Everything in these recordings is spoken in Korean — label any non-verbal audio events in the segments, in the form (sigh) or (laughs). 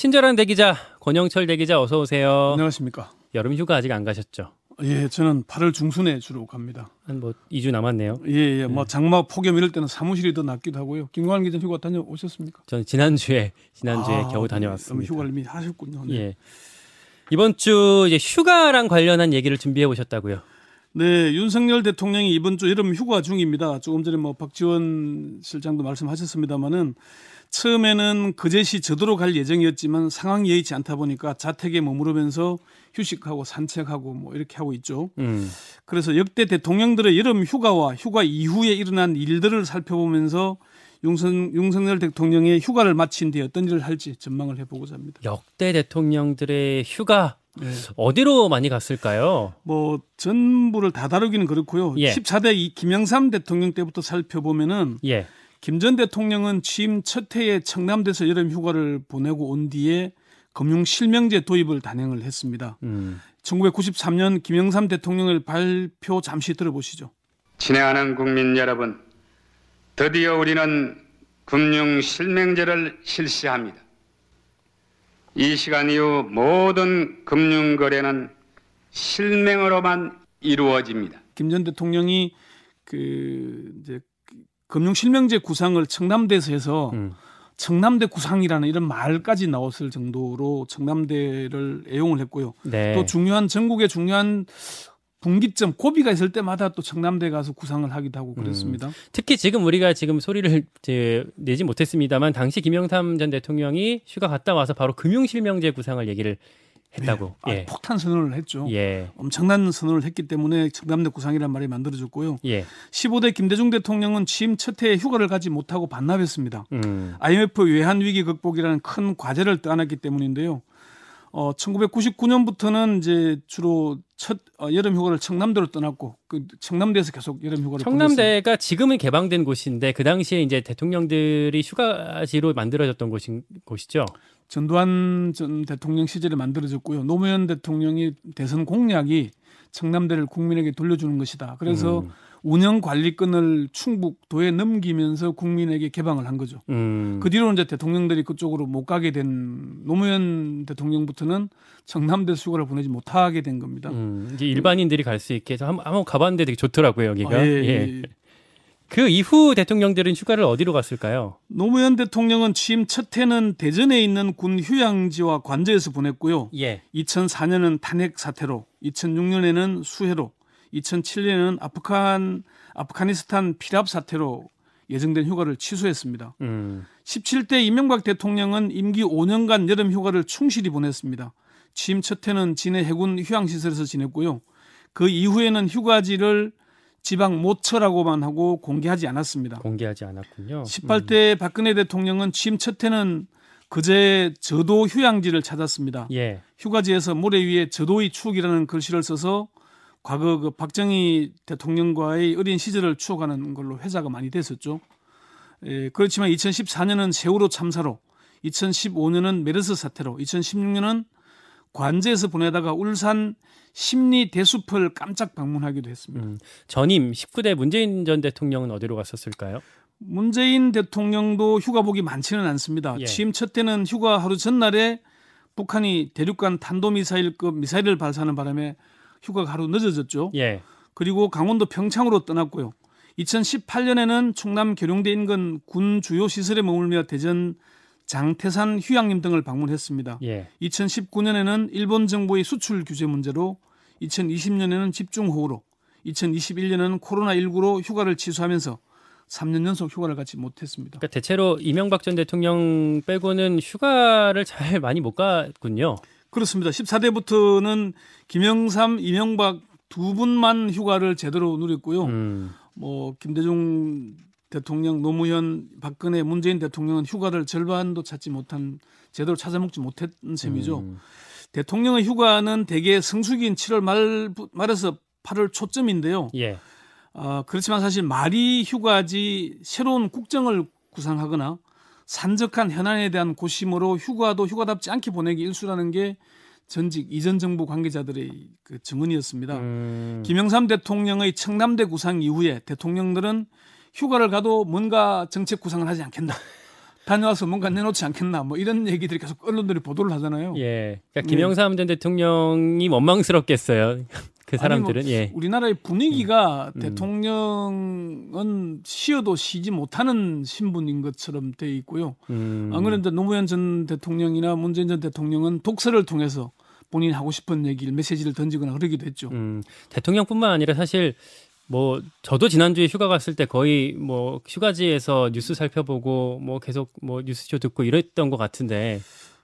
친절한 대기자 권영철 대기자 어서 오세요. 안녕하십니까. 여름 휴가 아직 안 가셨죠? 예, 저는 8월 중순에 주로 갑니다. 한 뭐 2주 남았네요. 예, 예. 뭐 장마 폭염 이럴 때는 사무실이 더 낫기도 하고요. 김광환 기자 휴가 다녀오셨습니까? 저는 지난주에 지난주에 아, 겨우 네. 다녀왔습니다. 휴가를 이미 하셨군요. 네. 예. 이번 주 이제 휴가랑 관련한 얘기를 준비해 오셨다고요. 네, 윤석열 대통령이 이번 주 여름 휴가 중입니다. 조금 전에 뭐 박지원 실장도 말씀하셨습니다마는 처음에는 거제시 저도로 갈 예정이었지만 상황이 여의치 않다 보니까 자택에 머무르면서 휴식하고 산책하고 뭐 이렇게 하고 있죠. 음. 그래서 역대 대통령들의 여름 휴가와 휴가 이후에 일어난 일들을 살펴보면서 윤석, 윤석열 대통령의 휴가를 마친 뒤에 어떤 일을 할지 전망을 해보고자 합니다. 역대 대통령들의 휴가 네. 어디로 많이 갔을까요? 뭐 전부를 다 다루기는 그렇고요. 예. 14대 이 김영삼 대통령 때부터 살펴보면은 예. 김 전 대통령은 취임 첫 해에 청남대에서 여름 휴가를 보내고 온 뒤에 금융 실명제 도입을 단행을 했습니다. 음. 1993년 김영삼 대통령의 발표 잠시 들어보시죠. 친애하는 국민 여러분, 드디어 우리는 금융 실명제를 실시합니다. 이 시간 이후 모든 금융 거래는 실명으로만 이루어집니다. 김 전 대통령이 그 이제 금융 실명제 구상을 청남대에서 해서 음. 청남대 구상이라는 이런 말까지 나왔을 정도로 청남대를 애용을 했고요. 네. 또 중요한 전국의 중요한 분기점 고비가 있을 때마다 또 청남대 가서 구상을 하기도 하고 그랬습니다. 특히 지금 우리가 지금 소리를 이제 내지 못했습니다만 당시 김영삼 전 대통령이 휴가 갔다 와서 바로 금융실명제 구상을 얘기를 했다고. 아, 예. 폭탄 선언을 했죠. 예. 엄청난 선언을 했기 때문에 청남대 구상이라는 말이 만들어졌고요. 예. 15대 김대중 대통령은 취임 첫 해에 휴가를 가지 못하고 반납했습니다. 음. IMF 외환 위기 극복이라는 큰 과제를 떠안았기 때문인데요. 어, 1999년부터는 이제 주로 첫 어, 여름 휴가를 청남대로 떠났고 그 청남대에서 계속 여름 휴가를. 청남대가 지금은 개방된 곳인데 그 당시에 이제 대통령들이 휴가지로 만들어졌던 곳인 곳이죠. 전두환 전 대통령 시절에 만들어졌고요. 노무현 대통령이 대선 공약이 청남대를 국민에게 돌려주는 것이다. 그래서 음. 운영 관리권을 충북도에 넘기면서 국민에게 개방을 한 거죠. 음. 그 뒤로 이제 대통령들이 그쪽으로 못 가게 된 노무현 대통령부터는 청남대 휴가를 보내지 못하게 된 겁니다. 음, 이제 일반인들이 갈 수 있게 해서 한번, 한번 가봤는데 되게 좋더라고요 여기가. 아, 예, 예. 예. 그 이후 대통령들은 휴가를 어디로 갔을까요? 노무현 대통령은 취임 첫 해는 대전에 있는 군 휴양지와 관저에서 보냈고요. 예. 2004년은 탄핵 사태로, 2006년에는 수해로, 2007년에는 아프간 아프가니스탄 피랍 사태로 예정된 휴가를 취소했습니다. 음. 17대 이명박 대통령은 임기 5년간 여름 휴가를 충실히 보냈습니다. 취임 첫 해는 진해 해군 휴양시설에서 지냈고요. 그 이후에는 휴가지를 지방 모처라고만 하고 공개하지 않았습니다. 공개하지 않았군요. 18대 박근혜 대통령은 취임 첫 해는 그제 저도 휴양지를 찾았습니다. 음. 예. 휴가지에서 모래 위에 저도의 추억이라는 글씨를 써서 과거 그 박정희 대통령과의 어린 시절을 추억하는 걸로 회자가 많이 됐었죠. 예, 그렇지만 2014년은 세월호 참사로, 2015년은 메르스 사태로, 2016년은 관제에서 보내다가 울산 심리 대숲을 깜짝 방문하기도 했습니다. 음. 전임 19대 문재인 전 대통령은 어디로 갔었을까요? 문재인 대통령도 휴가복이 많지는 않습니다. 예. 취임 첫 때는 휴가 하루 전날에 북한이 대륙간 탄도미사일급 미사일을 발사하는 바람에 휴가가 하루 늦어졌죠. 예. 그리고 강원도 평창으로 떠났고요. 2018년에는 충남 계룡대 인근 군 주요 시설에 머물며 대전 장태산 휴양림 등을 방문했습니다. 예. 2019년에는 일본 정부의 수출 규제 문제로 2020년에는 집중호우로 2021년에는 코로나19로 휴가를 취소하면서 3년 연속 휴가를 가지 못했습니다. 그러니까 대체로 이명박 전 대통령 빼고는 휴가를 잘 많이 못 갔군요. 그렇습니다. 14대부터는 김영삼, 이명박 두 분만 휴가를 제대로 누렸고요. 음. 뭐 김대중 대통령, 노무현, 박근혜, 문재인 대통령은 휴가를 절반도 찾지 못한 제대로 찾아먹지 못했던 셈이죠. 음. 대통령의 휴가는 대개 성수기인 7월 말 말에서 8월 초점인데요. 예. 아, 그렇지만 사실 말이 휴가지 새로운 국정을 구상하거나 산적한 현안에 대한 고심으로 휴가도 휴가답지 않게 보내기 일수라는 게 전직 이전 정부 관계자들의 그 증언이었습니다. 음. 김영삼 대통령의 청남대 구상 이후에 대통령들은 휴가를 가도 뭔가 정책 구상을 하지 않겠다. (laughs) 다녀와서 뭔가 내놓지 않겠나 뭐 이런 얘기들이 계속 언론들이 보도를 하잖아요. 예. 그러니까 김영삼 전 대통령이 원망스럽겠어요. 그 사람들은 아니 뭐 예. 우리나라의 분위기가 음. 대통령은 쉬어도 쉬지 못하는 신분인 것처럼 돼 있고요. 음. 안 그래도 노무현 전 대통령이나 문재인 전 대통령은 독서를 통해서 본인이 하고 싶은 얘기를 메시지를 던지거나 그러기도 했죠. 음, 대통령뿐만 아니라 사실 뭐 저도 지난주에 휴가 갔을 때 거의 뭐 휴가지에서 뉴스 살펴보고 뭐 계속 뭐 뉴스쇼 듣고 이랬던 것 같은데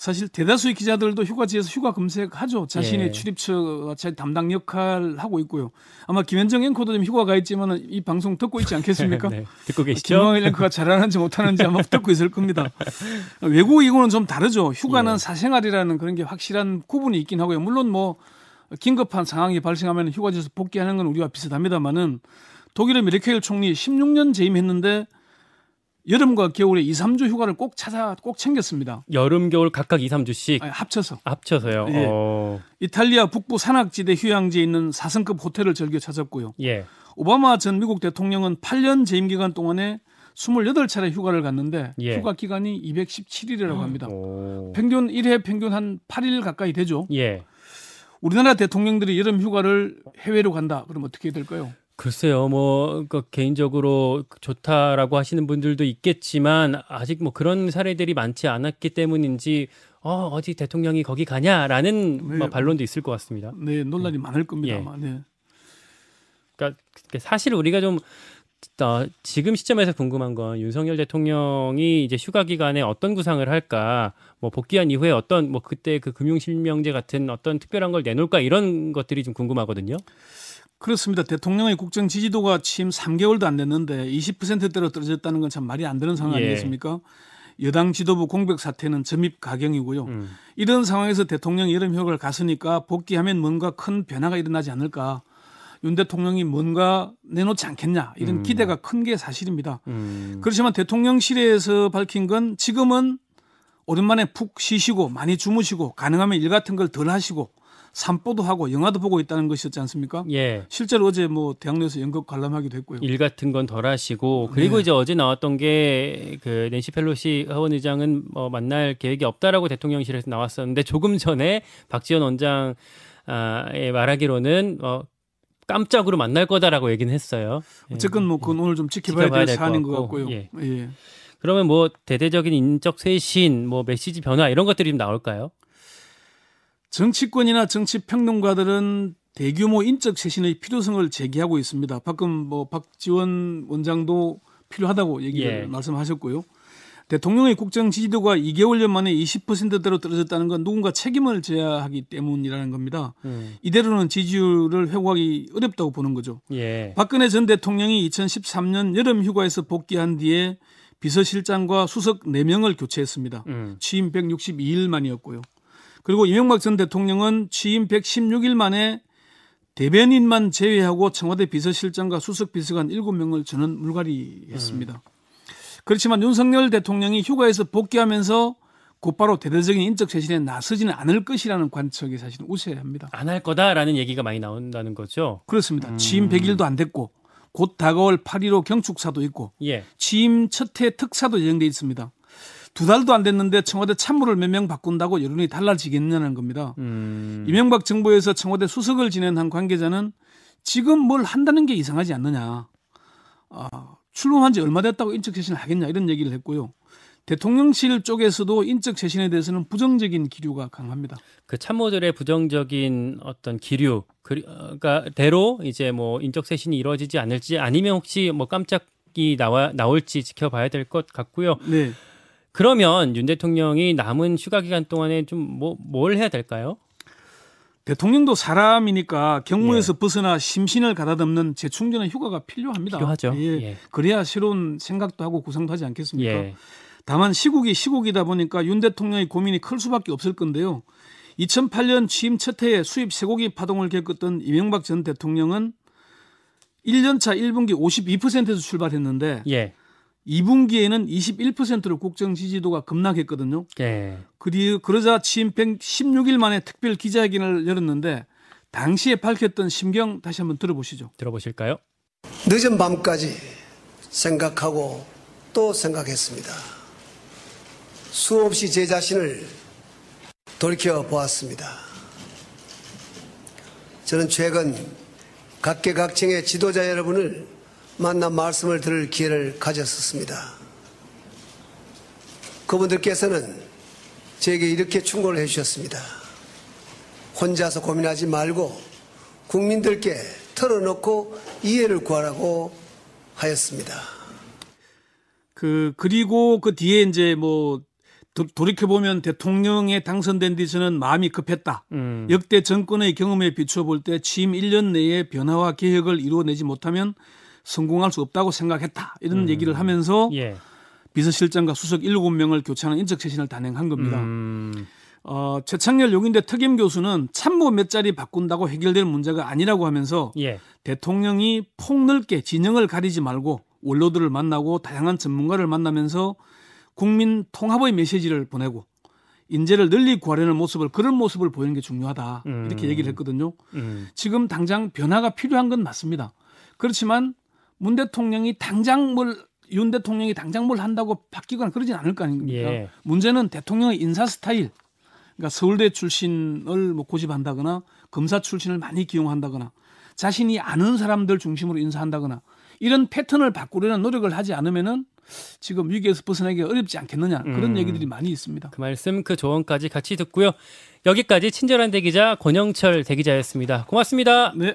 사실 대다수의 기자들도 휴가지에서 휴가 검색하죠. 자신의 예. 출입처 자 담당 역할 하고 있고요. 아마 김현정 앵커도 지금 휴가 가 있지만 이 방송 듣고 있지 않겠습니까? (laughs) 네, 듣고 계시죠? 김광일 앵커가 잘하는지 못하는지 아마 듣고 있을 겁니다. 외국이고는 좀 다르죠. 휴가는 예. 사생활이라는 그런 게 확실한 구분이 있긴 하고요. 물론 뭐 긴급한 상황이 발생하면 휴가지에서 복귀하는 건 우리와 비슷합니다만은 독일의 메르켈 총리 16년 재임했는데 여름과 겨울에 2, 3주 휴가를 꼭 찾아 꼭 챙겼습니다. 여름 겨울 각각 2, 3주씩 아니, 합쳐서 합쳐서요. 예. 어. 이탈리아 북부 산악지대 휴양지에 있는 4성급 호텔을 즐겨 찾았고요. 예. 오바마 전 미국 대통령은 8년 재임 기간 동안에 28차례 휴가를 갔는데 예. 휴가 기간이 217일이라고 합니다. 오. 평균 1회 평균 한 8일 가까이 되죠. 예. 우리나라 대통령들이 여름 휴가를 해외로 간다. 그럼 어떻게 될까요? 글쎄요, 뭐, 그 개인적으로 좋다라고 하시는 분들도 있겠지만, 아직 뭐 그런 사례들이 많지 않았기 때문인지, 어, 어디 대통령이 거기 가냐라는 네. 뭐 반론도 있을 것 같습니다. 네, 논란이 많을 겁니다. 예. 네. 그러니까 사실 우리가 좀 어, 지금 시점에서 궁금한 건 윤석열 대통령이 이제 휴가 기간에 어떤 구상을 할까, 뭐 복귀한 이후에 어떤 뭐 그때 그 금융실명제 같은 어떤 특별한 걸 내놓을까 이런 것들이 좀 궁금하거든요. 그렇습니다. 대통령의 국정 지지도가 취임 3개월도 안 됐는데 20%대로 떨어졌다는 건 참 말이 안 되는 상황 예. 아니겠습니까? 여당 지도부 공백 사태는 점입 가경이고요. 음. 이런 상황에서 대통령이 여름 휴가를 갔으니까 복귀하면 뭔가 큰 변화가 일어나지 않을까. 윤 대통령이 뭔가 내놓지 않겠냐. 이런 음. 기대가 큰 게 사실입니다. 음. 그렇지만 대통령실에서 밝힌 건 지금은 오랜만에 푹 쉬시고 많이 주무시고 가능하면 일 같은 걸 덜 하시고 산보도 하고 영화도 보고 있다는 것이었지 않습니까? 예. 실제로 어제 뭐 대학로에서 연극 관람하기도 했고요. 일 같은 건 덜 하시고 그리고 네. 이제 어제 나왔던 게 그 낸시 펠로시 하원 의장은 뭐 만날 계획이 없다라고 대통령실에서 나왔었는데 조금 전에 박지원 원장의 말하기로는 어 깜짝으로 만날 거다라고 얘기는 했어요. 예. 어쨌건 뭐 그건 오늘 좀 지켜봐야, 지켜봐야 될 사안인 것 같고, 같고요. 예. 예. 그러면 뭐 대대적인 인적 쇄신, 뭐 메시지 변화 이런 것들이 좀 나올까요? 정치권이나 정치 평론가들은 대규모 인적 쇄신의 필요성을 제기하고 있습니다. 방금 뭐 박지원 원장도 필요하다고 얘기를 예. 말씀하셨고요. 대통령의 국정 지지도가 2개월여 만에 20%대로 떨어졌다는 건 누군가 책임을 져야 하기 때문이라는 겁니다. 음. 이대로는 지지율을 회복하기 어렵다고 보는 거죠. 예. 박근혜 전 대통령이 2013년 여름 휴가에서 복귀한 뒤에 비서실장과 수석 4명을 교체했습니다. 음. 취임 162일 만이었고요. 그리고 이명박 전 대통령은 취임 116일 만에 대변인만 제외하고 청와대 비서실장과 수석 비서관 7명을 전원 물갈이했습니다. 그렇지만 윤석열 대통령이 휴가에서 복귀하면서 곧바로 대대적인 인적 쇄신에 나서지는 않을 것이라는 관측이 사실 우세합니다. 안 할 거다라는 얘기가 많이 나온다는 거죠. 그렇습니다. 취임 100일도 안 됐고 곧 다가올 8.15 경축사도 있고 예. 취임 첫 해 특사도 예정돼 있습니다. 두 달도 안 됐는데 청와대 참모를 몇 명 바꾼다고 여론이 달라지겠냐는 겁니다. 음. 이명박 정부에서 청와대 수석을 지낸 한 관계자는 지금 뭘 한다는 게 이상하지 않느냐. 아, 출범한 지 얼마 됐다고 인적 쇄신을 하겠냐 이런 얘기를 했고요. 대통령실 쪽에서도 인적 쇄신에 대해서는 부정적인 기류가 강합니다. 그 참모들의 부정적인 어떤 기류, 어, 그러니까 대로 이제 뭐 인적 쇄신이 이루어지지 않을지 아니면 혹시 뭐 깜짝이 나와 나올지 지켜봐야 될 것 같고요. 네. 그러면 윤 대통령이 남은 휴가 기간 동안에 좀 뭐 뭘 해야 될까요? 대통령도 사람이니까 경무에서 벗어나 심신을 가다듬는 재충전의 휴가가 필요합니다. 필요하죠. 예. 예. 그래야 새로운 생각도 하고 구상도 하지 않겠습니까? 예. 다만 시국이 시국이다 보니까 윤 대통령의 고민이 클 수밖에 없을 건데요. 2008년 취임 첫 해에 수입 쇠고기 파동을 겪었던 이명박 전 대통령은 1년차 1분기 52%에서 출발했는데 예. 2분기에는 21%로 국정 지지도가 급락했거든요. 예. 그리 그러자 취임 116일 만에 특별 기자회견을 열었는데 당시에 밝혔던 심경 다시 한번 들어보시죠. 들어보실까요? 늦은 밤까지 생각하고 또 생각했습니다. 수없이 제 자신을 돌이켜 보았습니다. 저는 최근 각계각층의 지도자 여러분을 만나 말씀을 들을 기회를 가졌었습니다. 그분들께서는 제게 이렇게 충고를 해주셨습니다. 혼자서 고민하지 말고 국민들께 털어놓고 이해를 구하라고 하였습니다. 그 그리고 그 뒤에 이제 뭐 돌이켜 보면 대통령에 당선된 뒤 저는 마음이 급했다. 음. 역대 정권의 경험에 비추어 볼 때 취임 1년 내에 변화와 개혁을 이루어내지 못하면 성공할 수 없다고 생각했다. 이런 얘기를 하면서 예. 비서실장과 수석 7명을 교체하는 인적 쇄신을 단행한 겁니다. 음. 어, 최창렬 용인대 특임 교수는 참모 몇 자리 바꾼다고 해결될 문제가 아니라고 하면서 예. 대통령이 폭넓게 진영을 가리지 말고 원로들을 만나고 다양한 전문가를 만나면서 국민 통합의 메시지를 보내고 인재를 널리 구하려는 모습을 그런 모습을 보이는 게 중요하다 음. 이렇게 얘기를 했거든요. 음. 지금 당장 변화가 필요한 건 맞습니다. 그렇지만 문 대통령이 당장 뭘 윤 대통령이 당장 뭘 한다고 바뀌거나 그러진 않을 거 아닙니까? 예. 문제는 대통령의 인사 스타일. 그러니까 서울대 출신을 뭐 고집한다거나 검사 출신을 많이 기용한다거나 자신이 아는 사람들 중심으로 인사한다거나 이런 패턴을 바꾸려는 노력을 하지 않으면은 지금 위기에서 벗어나기 어렵지 않겠느냐 그런 음. 얘기들이 많이 있습니다. 그 말씀 그 조언까지 같이 듣고요. 여기까지 친절한 대기자 권영철 대기자였습니다. 고맙습니다. 네.